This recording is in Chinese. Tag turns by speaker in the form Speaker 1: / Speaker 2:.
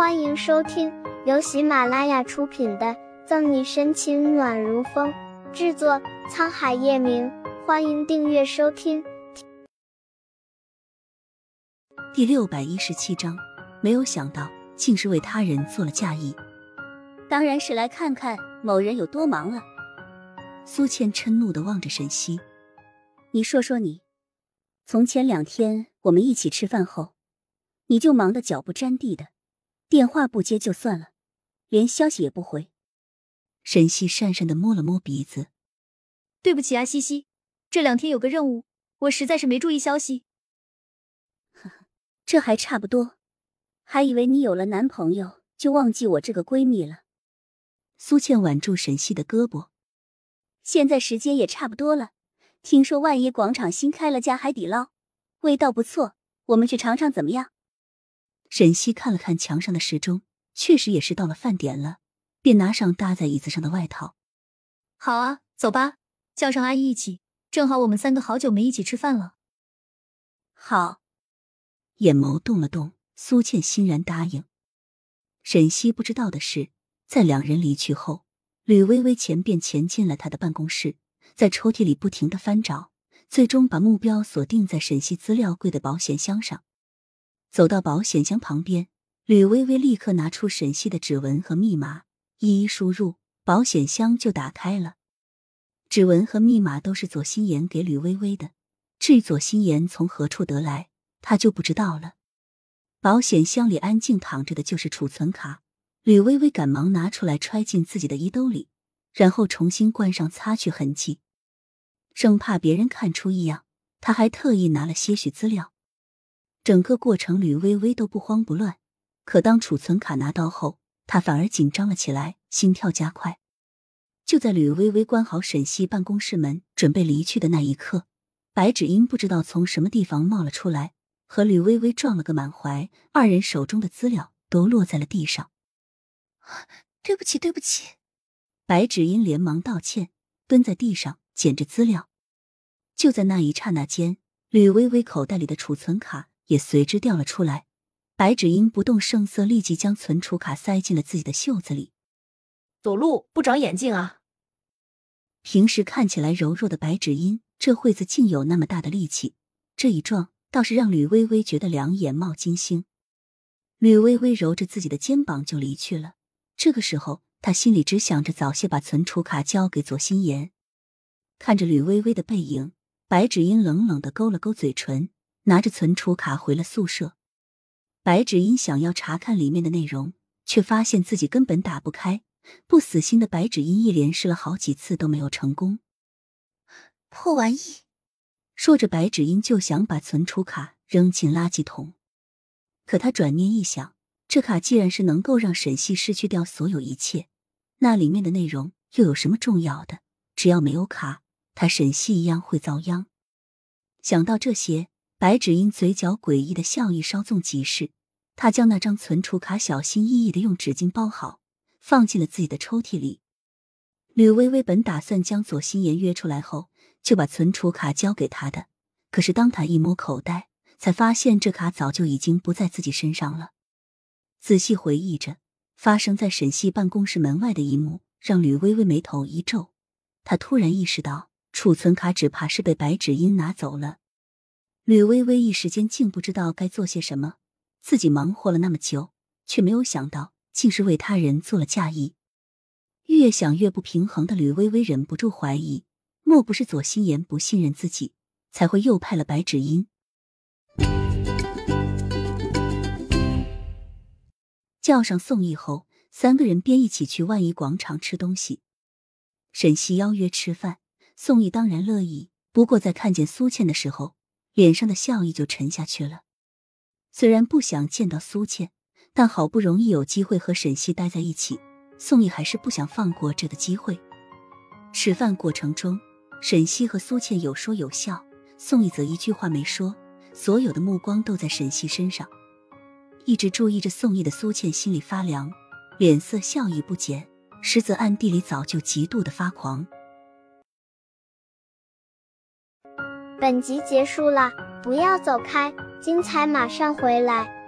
Speaker 1: 欢迎收听由喜马拉雅出品的《赠你深情暖如风》，制作沧海夜明。欢迎订阅收听。
Speaker 2: 第六百一十七章，没有想到竟是为他人做了嫁衣。
Speaker 3: 当然是来看看某人有多忙了。
Speaker 2: 苏倩嗔怒的望着沈西：“
Speaker 3: 你说说你，从前两天我们一起吃饭后，你就忙得脚不沾地的。”电话不接就算了，连消息也不回。
Speaker 2: 沈西讪讪的摸了摸鼻子，
Speaker 4: 对不起啊，西西，这两天有个任务，我实在是没注意消息。
Speaker 3: 呵呵，这还差不多，还以为你有了男朋友就忘记我这个闺蜜了。
Speaker 2: 苏倩挽住沈西的胳膊，
Speaker 3: 现在时间也差不多了，听说万一广场新开了家海底捞，味道不错，我们去尝尝怎么样？
Speaker 2: 沈西看了看墙上的时钟，确实也是到了饭点了，便拿上搭在椅子上的外套。
Speaker 4: 好啊，走吧，叫上阿姨一起，正好我们三个好久没一起吃饭了。
Speaker 3: 好，
Speaker 2: 眼眸动了动，苏倩欣然答应。沈西不知道的是，在两人离去后，吕微微前便潜进了他的办公室，在抽屉里不停的翻找，最终把目标锁定在沈西资料柜的保险箱上。走到保险箱旁边，吕微微立刻拿出沈西的指纹和密码，一一输入，保险箱就打开了。指纹和密码都是左心言给吕微微的，至于左心言从何处得来，他就不知道了。保险箱里安静躺着的就是储存卡，吕微微赶忙拿出来揣进自己的衣兜里，然后重新关上，擦去痕迹，生怕别人看出异样，他还特意拿了些许资料。整个过程，吕微微都不慌不乱。可当储存卡拿到后，她反而紧张了起来，心跳加快。就在吕微微关好沈西办公室门，准备离去的那一刻，白芷英不知道从什么地方冒了出来，和吕微微撞了个满怀，二人手中的资料都落在了地上。
Speaker 4: 对不起，对不起！
Speaker 2: 白芷英连忙道歉，蹲在地上捡着资料。就在那一刹那间，吕微微口袋里的储存卡。也随之掉了出来。白芷英不动声色，立即将存储卡塞进了自己的袖子里。
Speaker 5: 走路不长眼睛啊！
Speaker 2: 平时看起来柔弱的白芷英，这会子竟有那么大的力气，这一撞倒是让吕微微觉得两眼冒金星。吕微微揉着自己的肩膀就离去了。这个时候，他心里只想着早些把存储卡交给左心言。看着吕微微的背影，白芷英冷冷的勾了勾嘴唇。拿着存储卡回了宿舍，白芷英想要查看里面的内容，却发现自己根本打不开。不死心的白芷英一连试了好几次都没有成功。
Speaker 4: 破玩意！
Speaker 2: 说着，白芷英就想把存储卡扔进垃圾桶。可他转念一想，这卡既然是能够让沈西失去掉所有一切，那里面的内容又有什么重要的？只要没有卡，他沈西一样会遭殃。想到这些。白芷英嘴角诡异的笑意稍纵即逝，她将那张存储卡小心翼翼的用纸巾包好，放进了自己的抽屉里。吕微微本打算将左心言约出来后，就把存储卡交给他的，可是当他一摸口袋，才发现这卡早就已经不在自己身上了。仔细回忆着发生在沈西办公室门外的一幕，让吕微微眉头一皱，她突然意识到储存卡只怕是被白芷英拿走了。吕微微一时间竟不知道该做些什么，自己忙活了那么久，却没有想到竟是为他人做了嫁衣。越想越不平衡的吕微微忍不住怀疑，莫不是左心言不信任自己，才会又派了白芷音。叫上宋义后，三个人便一起去万怡广场吃东西。沈西邀约吃饭，宋义当然乐意，不过在看见苏倩的时候。脸上的笑意就沉下去了。虽然不想见到苏倩，但好不容易有机会和沈西待在一起，宋毅还是不想放过这个机会。吃饭过程中，沈西和苏倩有说有笑，宋毅则一句话没说，所有的目光都在沈西身上。一直注意着宋毅的苏倩心里发凉，脸色笑意不减，实则暗地里早就极度的发狂。
Speaker 1: 本集结束了，不要走开，精彩马上回来。